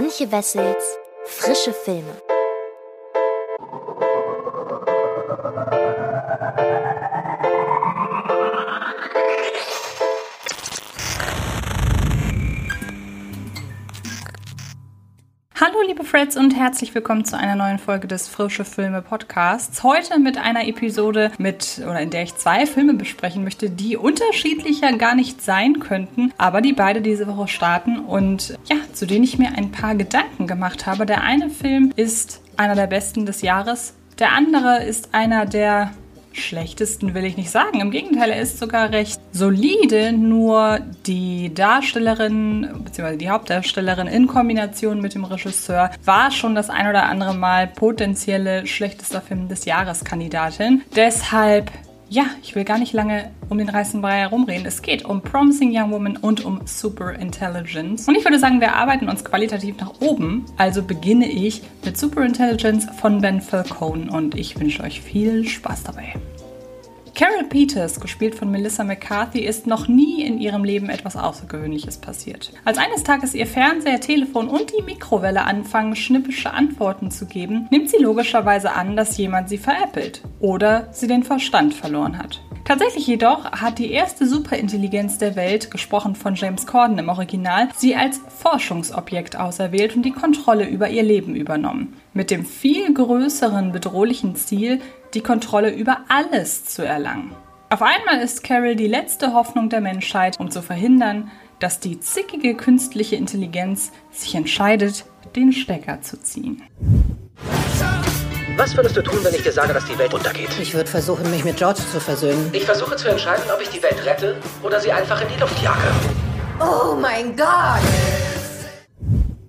Antje Wessels Frische Filme. Hallo liebe Freds und herzlich willkommen zu einer neuen Folge des Frische Filme Podcasts. Heute mit einer Episode mit oder in der ich zwei Filme besprechen möchte, die unterschiedlicher gar nicht sein könnten, aber die beide diese Woche starten und ja, zu denen ich mir ein paar Gedanken gemacht habe. Der eine Film ist einer der besten des Jahres, der andere ist einer der schlechtesten will ich nicht sagen. Im Gegenteil, er ist sogar recht solide, nur die Darstellerin bzw. die Hauptdarstellerin in Kombination mit dem Regisseur war schon das ein oder andere Mal potenzielle schlechtester Film des Jahres Kandidatin. Deshalb ja, ich will gar nicht lange um den reißen Brei herumreden. Es geht um Promising Young Woman und um Super Intelligence. Und ich würde sagen, wir arbeiten uns qualitativ nach oben. Also beginne ich mit Super Intelligence von Ben Falcone und ich wünsche euch viel Spaß dabei. Carol Peters, gespielt von Melissa McCarthy, ist noch nie in ihrem Leben etwas Außergewöhnliches passiert. Als eines Tages ihr Fernseher, Telefon und die Mikrowelle anfangen, schnippische Antworten zu geben, nimmt sie logischerweise an, dass jemand sie veräppelt oder sie den Verstand verloren hat. Tatsächlich jedoch hat die erste Superintelligenz der Welt, gesprochen von James Corden im Original, sie als Forschungsobjekt auserwählt und die Kontrolle über ihr Leben übernommen. Mit dem viel größeren bedrohlichen Ziel, die Kontrolle über alles zu erlangen. Auf einmal ist Carol die letzte Hoffnung der Menschheit, um zu verhindern, dass die zickige künstliche Intelligenz sich entscheidet, den Stecker zu ziehen. Was würdest du tun, wenn ich dir sage, dass die Welt untergeht? Ich würde versuchen, mich mit George zu versöhnen. Ich versuche zu entscheiden, ob ich die Welt rette oder sie einfach in die Luft jage. Oh mein Gott!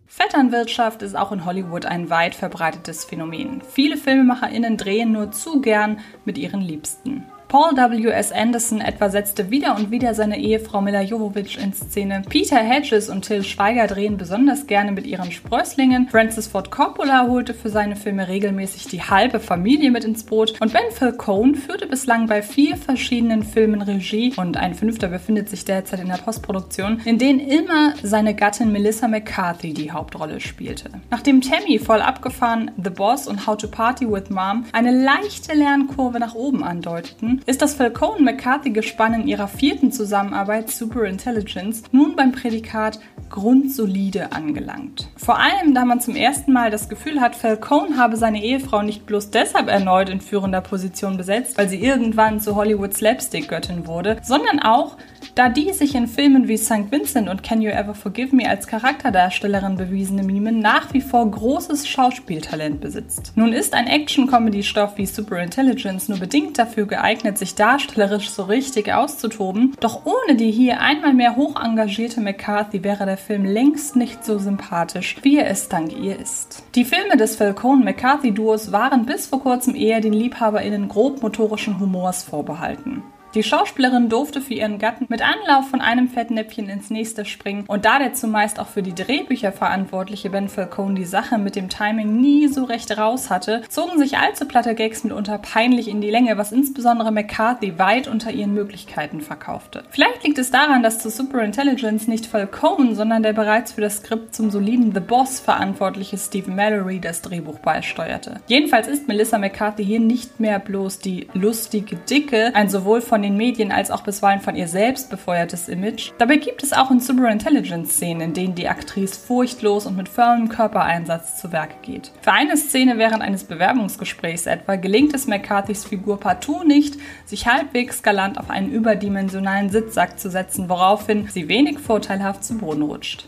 Vetternwirtschaft ist auch in Hollywood ein weit verbreitetes Phänomen. Viele FilmemacherInnen drehen nur zu gern mit ihren Liebsten. Paul W.S. Anderson etwa setzte wieder und wieder seine Ehefrau Mila Jovovich in Szene. Peter Hedges und Till Schweiger drehen besonders gerne mit ihren Sprösslingen. Francis Ford Coppola holte für seine Filme regelmäßig die halbe Familie mit ins Boot. Und Ben Falcone führte bislang bei vier verschiedenen Filmen Regie und ein fünfter befindet sich derzeit in der Postproduktion, in denen immer seine Gattin Melissa McCarthy die Hauptrolle spielte. Nachdem Tammy voll abgefahren The Boss und How to Party with Mom eine leichte Lernkurve nach oben andeuteten, ist das Falcone-McCarthy-Gespann in ihrer vierten Zusammenarbeit Super Intelligence nun beim Prädikat grundsolide angelangt. Vor allem, da man zum ersten Mal das Gefühl hat, Falcone habe seine Ehefrau nicht bloß deshalb erneut in führender Position besetzt, weil sie irgendwann zu Hollywood Slapstick-Göttin wurde, sondern auch, da die sich in Filmen wie St. Vincent und Can You Ever Forgive Me als Charakterdarstellerin bewiesene Mime nach wie vor großes Schauspieltalent besitzt. Nun ist ein Action-Comedy-Stoff wie Super Intelligence nur bedingt dafür geeignet, sich darstellerisch so richtig auszutoben, doch ohne die hier einmal mehr hoch engagierte McCarthy wäre der Film längst nicht so sympathisch, wie er es dank ihr ist. Die Filme des Falcone-McCarthy-Duos waren bis vor kurzem eher den LiebhaberInnen grobmotorischen Humors vorbehalten. Die Schauspielerin durfte für ihren Gatten mit Anlauf von einem Fettnäpfchen ins nächste springen und da der zumeist auch für die Drehbücher verantwortliche Ben Falcone die Sache mit dem Timing nie so recht raus hatte, zogen sich allzu platte Gags mitunter peinlich in die Länge, was insbesondere McCarthy weit unter ihren Möglichkeiten verkaufte. Vielleicht liegt es daran, dass zu Super Intelligence nicht Falcone, sondern der bereits für das Skript zum soliden The Boss verantwortliche Steve Mallory das Drehbuch beisteuerte. Jedenfalls ist Melissa McCarthy hier nicht mehr bloß die lustige Dicke, ein sowohl von von den Medien als auch bisweilen von ihr selbst befeuertes Image. Dabei gibt es auch in Superintelligence-Szenen, in denen die Aktrice furchtlos und mit vollem Körpereinsatz zu Werke geht. Für eine Szene während eines Bewerbungsgesprächs etwa gelingt es McCarthys Figur partout nicht, sich halbwegs galant auf einen überdimensionalen Sitzsack zu setzen, woraufhin sie wenig vorteilhaft zu Boden rutscht.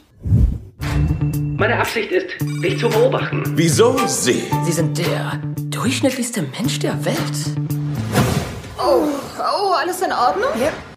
Meine Absicht ist, dich zu beobachten. Wieso Sie? Sie sind der durchschnittlichste Mensch der Welt. Oh, oh, alles in Ordnung? Ja.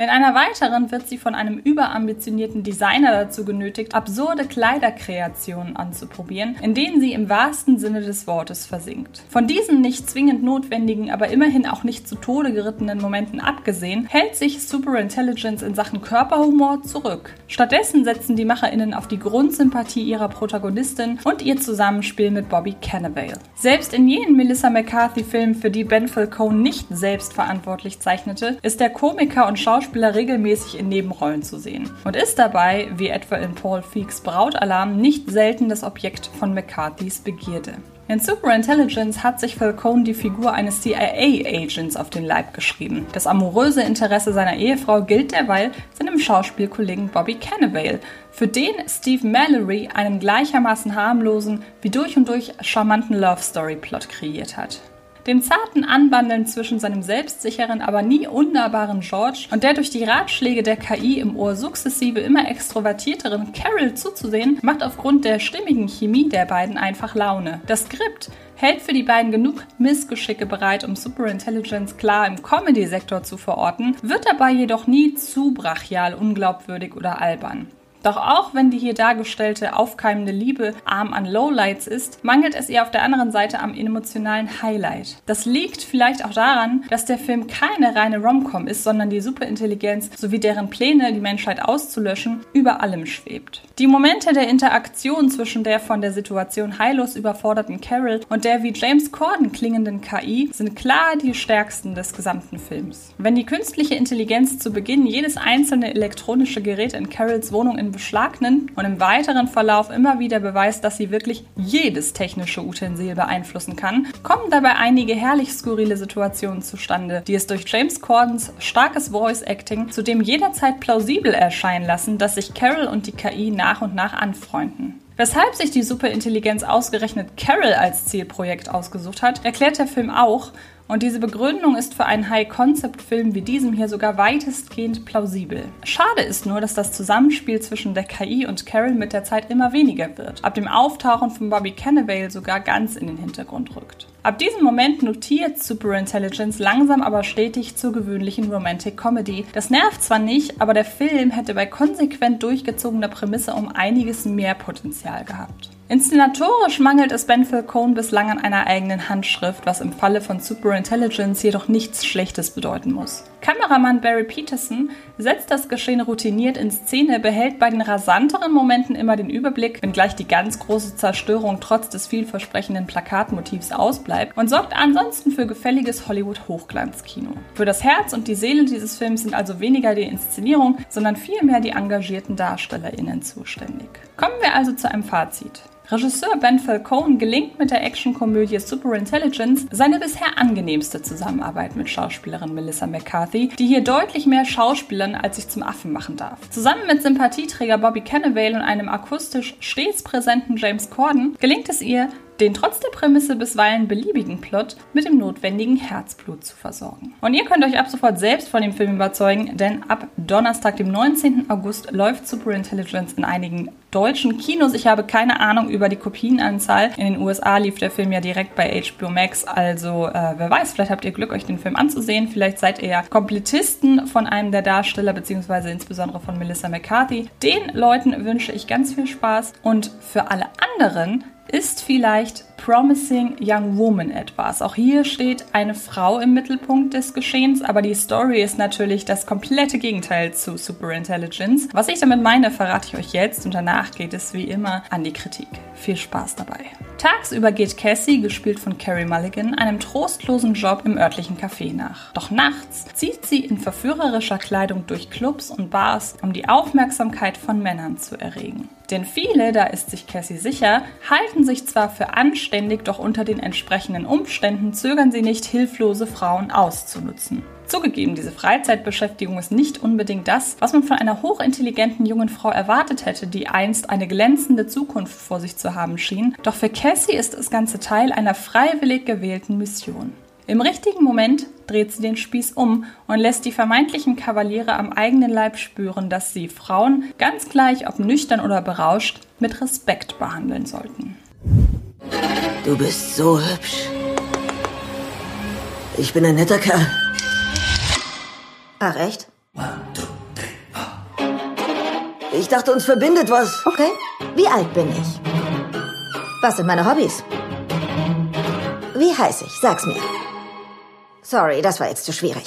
In einer weiteren wird sie von einem überambitionierten Designer dazu genötigt, absurde Kleiderkreationen anzuprobieren, in denen sie im wahrsten Sinne des Wortes versinkt. Von diesen nicht zwingend notwendigen, aber immerhin auch nicht zu Tode gerittenen Momenten abgesehen, hält sich Superintelligence in Sachen Körperhumor zurück. Stattdessen setzen die MacherInnen auf die Grundsympathie ihrer Protagonistin und ihr Zusammenspiel mit Bobby Cannavale. Selbst in jenen Melissa McCarthy-Filmen, für die Ben Falcone nicht selbst verantwortlich zeichnete, ist der Komiker und Schauspieler Schauspieler regelmäßig in Nebenrollen zu sehen und ist dabei, wie etwa in Paul Feeks Brautalarm, nicht selten das Objekt von McCarthys Begierde. In Superintelligence hat sich Falcone die Figur eines CIA-Agents auf den Leib geschrieben. Das amoröse Interesse seiner Ehefrau gilt derweil seinem Schauspielkollegen Bobby Cannavale, für den Steve Mallory einen gleichermaßen harmlosen wie durch und durch charmanten Love Story Plot kreiert hat. Dem zarten Anbandeln zwischen seinem selbstsicheren, aber nie unnahbaren George und der durch die Ratschläge der KI im Ohr sukzessive immer extrovertierteren Carol zuzusehen, macht aufgrund der stimmigen Chemie der beiden einfach Laune. Das Skript hält für die beiden genug Missgeschicke bereit, um Superintelligence klar im Comedy-Sektor zu verorten, wird dabei jedoch nie zu brachial, unglaubwürdig oder albern. Doch auch wenn die hier dargestellte aufkeimende Liebe arm an Lowlights ist, mangelt es ihr auf der anderen Seite am emotionalen Highlight. Das liegt vielleicht auch daran, dass der Film keine reine Romcom ist, sondern die Superintelligenz sowie deren Pläne, die Menschheit auszulöschen, über allem schwebt. Die Momente der Interaktion zwischen der von der Situation heillos überforderten Carol und der wie James Corden klingenden KI sind klar die stärksten des gesamten Films. Wenn die künstliche Intelligenz zu Beginn jedes einzelne elektronische Gerät in Carols Wohnung in Beschlag nimmt und im weiteren Verlauf immer wieder beweist, dass sie wirklich jedes technische Utensil beeinflussen kann, kommen dabei einige herrlich skurrile Situationen zustande, die es durch James Cordens starkes Voice Acting zudem jederzeit plausibel erscheinen lassen, dass sich Carol und die KI nach und nach anfreunden. Weshalb sich die Superintelligenz ausgerechnet Carol als Zielprojekt ausgesucht hat, erklärt der Film auch und diese Begründung ist für einen High-Concept-Film wie diesem hier sogar weitestgehend plausibel. Schade ist nur, dass das Zusammenspiel zwischen der KI und Carol mit der Zeit immer weniger wird. Ab dem Auftauchen von Bobby Cannavale sogar ganz in den Hintergrund rückt. Ab diesem Moment notiert Superintelligence langsam aber stetig zur gewöhnlichen Romantic Comedy. Das nervt zwar nicht, aber der Film hätte bei konsequent durchgezogener Prämisse um einiges mehr Potenzial gehabt. Inszenatorisch mangelt es Ben Falcone bislang an einer eigenen Handschrift, was im Falle von Superintelligence jedoch nichts Schlechtes bedeuten muss. Kameramann Barry Peterson setzt das Geschehen routiniert in Szene, behält bei den rasanteren Momenten immer den Überblick, wenngleich die ganz große Zerstörung trotz des vielversprechenden Plakatmotivs ausbleibt und sorgt ansonsten für gefälliges Hollywood-Hochglanzkino. Für das Herz und die Seele dieses Films sind also weniger die Inszenierung, sondern vielmehr die engagierten DarstellerInnen zuständig. Kommen wir also zu einem Fazit. Regisseur Ben Falcone gelingt mit der Actionkomödie Superintelligence seine bisher angenehmste Zusammenarbeit mit Schauspielerin Melissa McCarthy, die hier deutlich mehr Schauspielern als sich zum Affen machen darf. Zusammen mit Sympathieträger Bobby Cannavale und einem akustisch stets präsenten James Corden gelingt es ihr, den trotz der Prämisse bisweilen beliebigen Plot mit dem notwendigen Herzblut zu versorgen. Und ihr könnt euch ab sofort selbst von dem Film überzeugen, denn ab Donnerstag, dem 19. August, läuft Superintelligence in einigen deutschen Kinos. Ich habe keine Ahnung über die Kopienanzahl. In den USA lief der Film ja direkt bei HBO Max, also äh, wer weiß, vielleicht habt ihr Glück, euch den Film anzusehen. Vielleicht seid ihr ja Komplettisten von einem der Darsteller, beziehungsweise insbesondere von Melissa McCarthy. Den Leuten wünsche ich ganz viel Spaß und für alle anderen ist vielleicht Promising Young Woman etwas. Auch hier steht eine Frau im Mittelpunkt des Geschehens, aber die Story ist natürlich das komplette Gegenteil zu Superintelligence. Was ich damit meine, verrate ich euch jetzt und danach geht es wie immer an die Kritik. Viel Spaß dabei. Tagsüber geht Cassie, gespielt von Carrie Mulligan, einem trostlosen Job im örtlichen Café nach. Doch nachts zieht sie in verführerischer Kleidung durch Clubs und Bars, um die Aufmerksamkeit von Männern zu erregen. Denn viele, da ist sich Cassie sicher, halten sich zwar für anständig, doch unter den entsprechenden Umständen zögern sie nicht, hilflose Frauen auszunutzen. Zugegeben, diese Freizeitbeschäftigung ist nicht unbedingt das, was man von einer hochintelligenten jungen Frau erwartet hätte, die einst eine glänzende Zukunft vor sich zu haben schien. Doch für Cassie ist das ganze Teil einer freiwillig gewählten Mission. Im richtigen Moment dreht sie den Spieß um und lässt die vermeintlichen Kavaliere am eigenen Leib spüren, dass sie Frauen, ganz gleich ob nüchtern oder berauscht, mit Respekt behandeln sollten. Du bist so hübsch. Ich bin ein netter Kerl. Ach, echt? Ich dachte, uns verbindet was. Okay. Wie alt bin ich? Was sind meine Hobbys? Wie heiß ich? Sag's mir. Sorry, das war jetzt zu schwierig.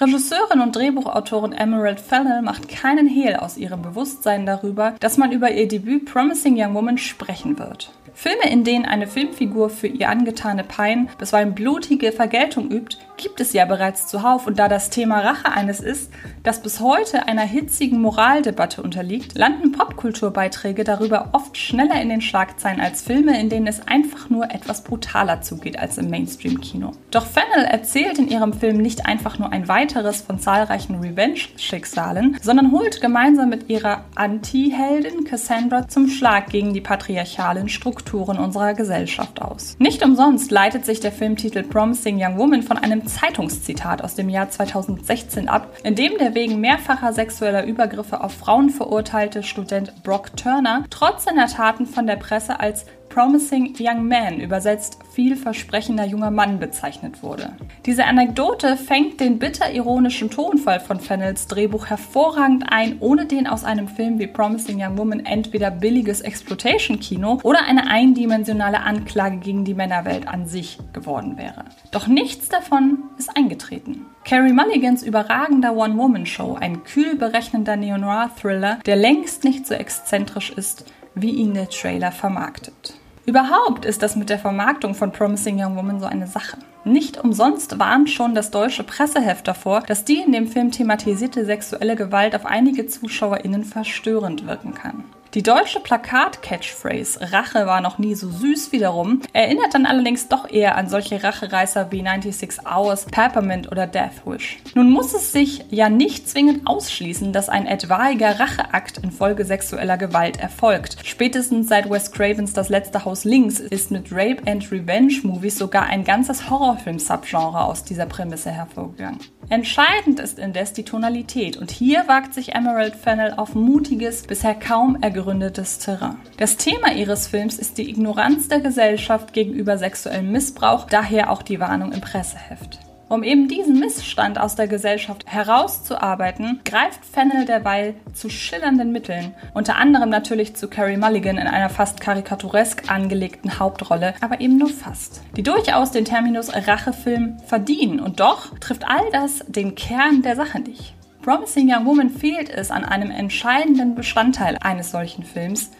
Regisseurin und Drehbuchautorin Emerald Fennell macht keinen Hehl aus ihrem Bewusstsein darüber, dass man über ihr Debüt Promising Young Woman sprechen wird. Filme, in denen eine Filmfigur für ihr angetane Pein bisweilen blutige Vergeltung übt, gibt es ja bereits zuhauf und da das Thema Rache eines ist, das bis heute einer hitzigen Moraldebatte unterliegt, landen Popkulturbeiträge darüber oft schneller in den Schlagzeilen als Filme, in denen es einfach nur etwas brutaler zugeht als im Mainstream-Kino. Doch Fennell erzählt in ihrem Film nicht einfach nur ein weiteres von zahlreichen Revenge-Schicksalen, sondern holt gemeinsam mit ihrer Anti-Heldin Cassandra zum Schlag gegen die patriarchalen Strukturen unserer Gesellschaft aus. Nicht umsonst leitet sich der Filmtitel Promising Young Woman von einem Zeitungszitat aus dem Jahr 2016 ab, in dem der wegen mehrfacher sexueller Übergriffe auf Frauen verurteilte Student Brock Turner trotz seiner Taten von der Presse als Promising Young Man, übersetzt vielversprechender junger Mann bezeichnet wurde. Diese Anekdote fängt den bitter-ironischen Tonfall von Fennels Drehbuch hervorragend ein, ohne den aus einem Film wie Promising Young Woman entweder billiges Exploitation-Kino oder eine eindimensionale Anklage gegen die Männerwelt an sich geworden wäre. Doch nichts davon ist eingetreten. Carrie Mulligans überragender One-Woman-Show, ein kühl berechnender Neo-Noir-Thriller, der längst nicht so exzentrisch ist, wie ihn der Trailer vermarktet. Überhaupt ist das mit der Vermarktung von Promising Young Woman so eine Sache. Nicht umsonst warnt schon das deutsche Presseheft davor, dass die in dem Film thematisierte sexuelle Gewalt auf einige ZuschauerInnen verstörend wirken kann. Die deutsche Plakat-Catchphrase Rache war noch nie so süß wiederum erinnert dann allerdings doch eher an solche Rachereißer wie 96 Hours, Peppermint oder Death Wish. Nun muss es sich ja nicht zwingend ausschließen, dass ein etwaiger Racheakt infolge sexueller Gewalt erfolgt. Spätestens seit Wes Cravens Das letzte Haus links ist mit Rape and Revenge Movies sogar ein ganzes Horrorfilm-Subgenre aus dieser Prämisse hervorgegangen. Entscheidend ist indes die Tonalität und hier wagt sich Emerald Fennell auf mutiges, bisher kaum ergründetes Terrain. Das Thema ihres Films ist die Ignoranz der Gesellschaft gegenüber sexuellem Missbrauch, daher auch die Warnung im Presseheft. Um eben diesen Missstand aus der Gesellschaft herauszuarbeiten, greift Fennel derweil zu schillernden Mitteln, unter anderem natürlich zu Carrie Mulligan in einer fast karikaturesk angelegten Hauptrolle, aber eben nur fast, die durchaus den Terminus Rachefilm verdienen und doch trifft all das den Kern der Sache nicht. Promising Young Woman fehlt es an einem entscheidenden Bestandteil eines solchen Films,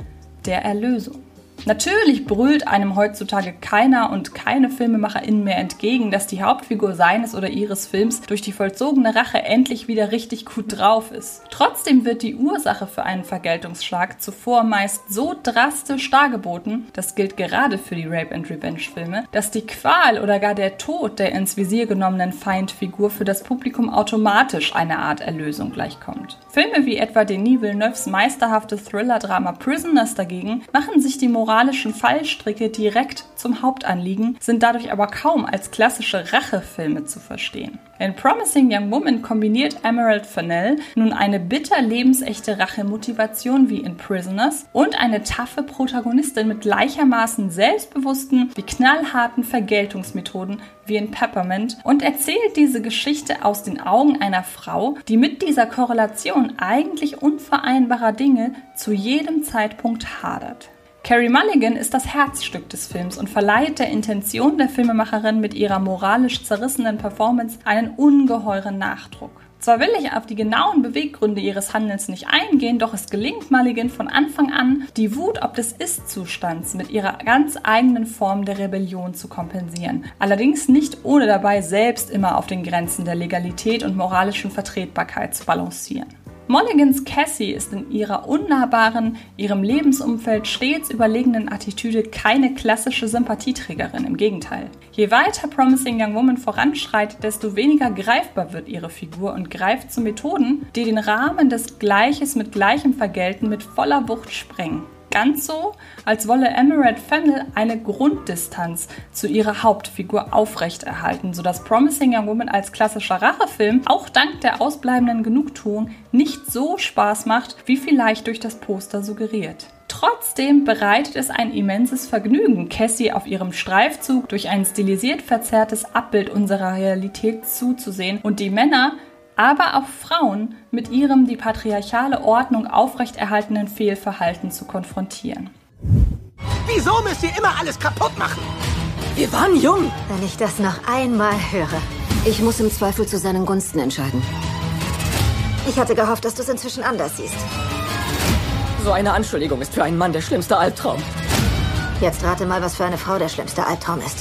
der Erlösung. Natürlich brüllt einem heutzutage keiner und keine FilmemacherInnen mehr entgegen, dass die Hauptfigur seines oder ihres Films durch die vollzogene Rache endlich wieder richtig gut drauf ist. Trotzdem wird die Ursache für einen Vergeltungsschlag zuvor meist so drastisch dargeboten, das gilt gerade für die Rape and Revenge Filme, dass die Qual oder gar der Tod der ins Visier genommenen Feindfigur für das Publikum automatisch eine Art Erlösung gleichkommt. Filme wie etwa Denis Villeneuves meisterhafte Thriller-Drama Prisoners dagegen machen sich die Moral moralischen Fallstricke direkt zum Hauptanliegen, sind dadurch aber kaum als klassische Rachefilme zu verstehen. In Promising Young Woman kombiniert Emerald Fennell nun eine bitter lebensechte Rachemotivation wie in Prisoners und eine taffe Protagonistin mit gleichermaßen selbstbewussten wie knallharten Vergeltungsmethoden wie in Peppermint und erzählt diese Geschichte aus den Augen einer Frau, die mit dieser Korrelation eigentlich unvereinbarer Dinge zu jedem Zeitpunkt hadert. Carrie Mulligan ist das Herzstück des Films und verleiht der Intention der Filmemacherin mit ihrer moralisch zerrissenen Performance einen ungeheuren Nachdruck. Zwar will ich auf die genauen Beweggründe ihres Handelns nicht eingehen, doch es gelingt Mulligan von Anfang an, die Wut ob des Ist-Zustands mit ihrer ganz eigenen Form der Rebellion zu kompensieren. Allerdings nicht ohne dabei selbst immer auf den Grenzen der Legalität und moralischen Vertretbarkeit zu balancieren. Mulligans Cassie ist in ihrer unnahbaren, ihrem Lebensumfeld stets überlegenen Attitüde keine klassische Sympathieträgerin, im Gegenteil. Je weiter Promising Young Woman voranschreitet, desto weniger greifbar wird ihre Figur und greift zu Methoden, die den Rahmen des Gleiches mit Gleichem Vergelten mit voller Wucht sprengen ganz so, als wolle Emerald Fennel eine Grunddistanz zu ihrer Hauptfigur aufrechterhalten, sodass Promising Young Woman als klassischer Rachefilm auch dank der ausbleibenden Genugtuung nicht so Spaß macht, wie vielleicht durch das Poster suggeriert. Trotzdem bereitet es ein immenses Vergnügen, Cassie auf ihrem Streifzug durch ein stilisiert verzerrtes Abbild unserer Realität zuzusehen und die Männer, aber auch Frauen mit ihrem die patriarchale Ordnung aufrechterhaltenen Fehlverhalten zu konfrontieren. Wieso müsst ihr immer alles kaputt machen? Wir waren jung. Wenn ich das noch einmal höre. Ich muss im Zweifel zu seinen Gunsten entscheiden. Ich hatte gehofft, dass du es inzwischen anders siehst. So eine Anschuldigung ist für einen Mann der schlimmste Albtraum. Jetzt rate mal, was für eine Frau der schlimmste Albtraum ist.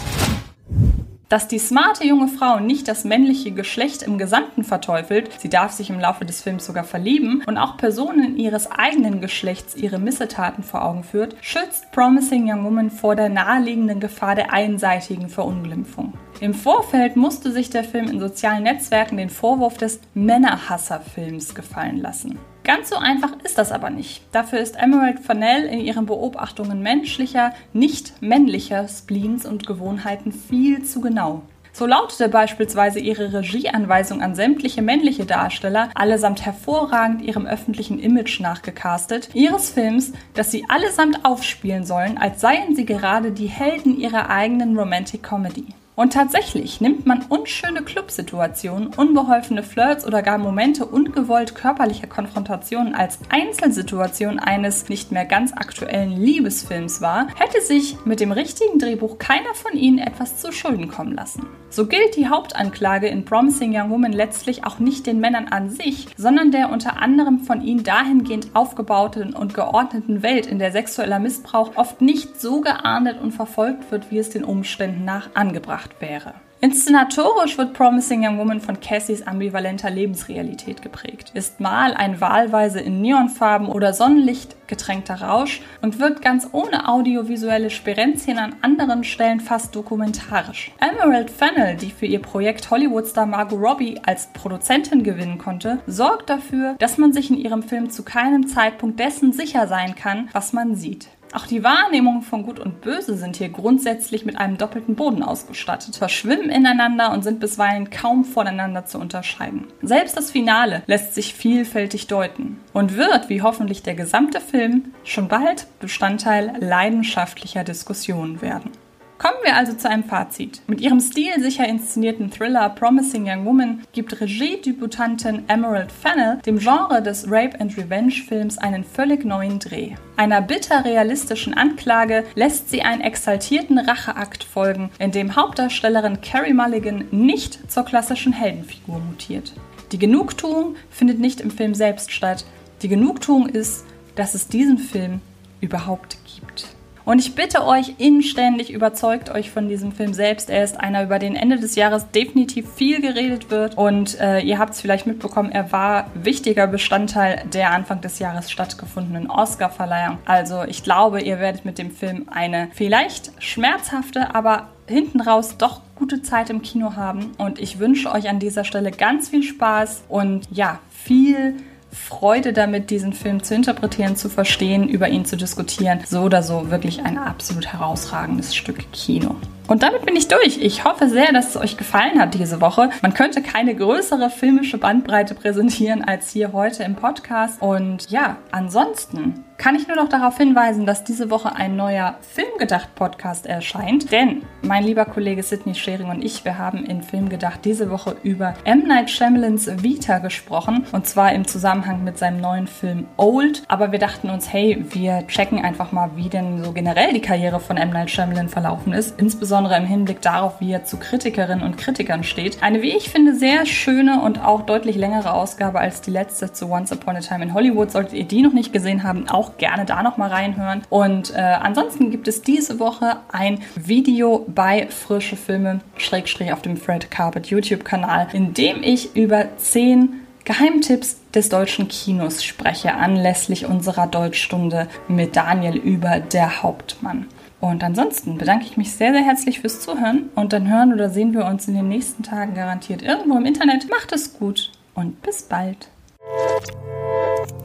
Dass die smarte junge Frau nicht das männliche Geschlecht im Gesamten verteufelt, sie darf sich im Laufe des Films sogar verlieben und auch Personen ihres eigenen Geschlechts ihre Missetaten vor Augen führt, schützt Promising Young Woman vor der naheliegenden Gefahr der einseitigen Verunglimpfung. Im Vorfeld musste sich der Film in sozialen Netzwerken den Vorwurf des Männerhasserfilms gefallen lassen. Ganz so einfach ist das aber nicht. Dafür ist Emerald Fennell in ihren Beobachtungen menschlicher, nicht männlicher Spleens und Gewohnheiten viel zu genau. So lautete beispielsweise ihre Regieanweisung an sämtliche männliche Darsteller, allesamt hervorragend ihrem öffentlichen Image nachgecastet, ihres Films, dass sie allesamt aufspielen sollen, als seien sie gerade die Helden ihrer eigenen Romantic Comedy. Und tatsächlich nimmt man unschöne Clubsituationen, unbeholfene Flirts oder gar Momente ungewollt körperlicher Konfrontationen als Einzelsituation eines nicht mehr ganz aktuellen Liebesfilms wahr, hätte sich mit dem richtigen Drehbuch keiner von ihnen etwas zu Schulden kommen lassen. So gilt die Hauptanklage in Promising Young Woman letztlich auch nicht den Männern an sich, sondern der unter anderem von ihnen dahingehend aufgebauten und geordneten Welt, in der sexueller Missbrauch oft nicht so geahndet und verfolgt wird, wie es den Umständen nach angebracht wäre. Inszenatorisch wird Promising Young Woman von Cassies ambivalenter Lebensrealität geprägt, ist mal ein wahlweise in Neonfarben oder Sonnenlicht getränkter Rausch und wirkt ganz ohne audiovisuelle Sperenzien an anderen Stellen fast dokumentarisch. Emerald Fennell, die für ihr Projekt Hollywoodstar Margot Robbie als Produzentin gewinnen konnte, sorgt dafür, dass man sich in ihrem Film zu keinem Zeitpunkt dessen sicher sein kann, was man sieht. Auch die Wahrnehmungen von Gut und Böse sind hier grundsätzlich mit einem doppelten Boden ausgestattet, verschwimmen ineinander und sind bisweilen kaum voneinander zu unterscheiden. Selbst das Finale lässt sich vielfältig deuten und wird, wie hoffentlich der gesamte Film, schon bald Bestandteil leidenschaftlicher Diskussionen werden. Kommen wir also zu einem Fazit. Mit ihrem stilsicher inszenierten Thriller Promising Young Woman gibt Regiedebütantin Emerald Fennell dem Genre des Rape and Revenge Films einen völlig neuen Dreh. Einer bitter realistischen Anklage lässt sie einen exaltierten Racheakt folgen, in dem Hauptdarstellerin Carrie Mulligan nicht zur klassischen Heldenfigur mutiert. Die Genugtuung findet nicht im Film selbst statt. Die Genugtuung ist, dass es diesen Film überhaupt gibt. Und ich bitte euch inständig, überzeugt euch von diesem Film selbst. Er ist einer, über den Ende des Jahres definitiv viel geredet wird. Und äh, ihr habt es vielleicht mitbekommen, er war wichtiger Bestandteil der Anfang des Jahres stattgefundenen Oscar-Verleihung. Also ich glaube, ihr werdet mit dem Film eine vielleicht schmerzhafte, aber hinten raus doch gute Zeit im Kino haben. Und ich wünsche euch an dieser Stelle ganz viel Spaß und ja, viel Freude damit, diesen Film zu interpretieren, zu verstehen, über ihn zu diskutieren. So oder so wirklich ein absolut herausragendes Stück Kino. Und damit bin ich durch. Ich hoffe sehr, dass es euch gefallen hat diese Woche. Man könnte keine größere filmische Bandbreite präsentieren als hier heute im Podcast. Und ja, ansonsten kann ich nur noch darauf hinweisen, dass diese Woche ein neuer Filmgedacht-Podcast erscheint. Denn mein lieber Kollege Sidney Schering und ich, wir haben in Filmgedacht diese Woche über M. Night Shyamalans Vita gesprochen. Und zwar im Zusammenhang mit seinem neuen Film Old. Aber wir dachten uns, hey, wir checken einfach mal, wie denn so generell die Karriere von M. Night Shyamalan verlaufen ist. Insbesondere im Hinblick darauf, wie er zu Kritikerinnen und Kritikern steht. Eine, wie ich finde, sehr schöne und auch deutlich längere Ausgabe als die letzte zu Once Upon a Time in Hollywood. Solltet ihr die noch nicht gesehen haben, auch gerne da noch mal reinhören. Und äh, ansonsten gibt es diese Woche ein Video bei Frische Filme, Schrägstrich auf dem Fred Carpet YouTube-Kanal, in dem ich über zehn Geheimtipps des deutschen Kinos spreche, anlässlich unserer Deutschstunde mit Daniel über der Hauptmann. Und ansonsten bedanke ich mich sehr, sehr herzlich fürs Zuhören und dann hören oder sehen wir uns in den nächsten Tagen garantiert irgendwo im Internet. Macht es gut und bis bald.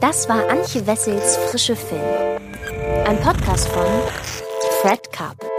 Das war Antje Wessels Frische Film. Ein Podcast von Fred Carpet.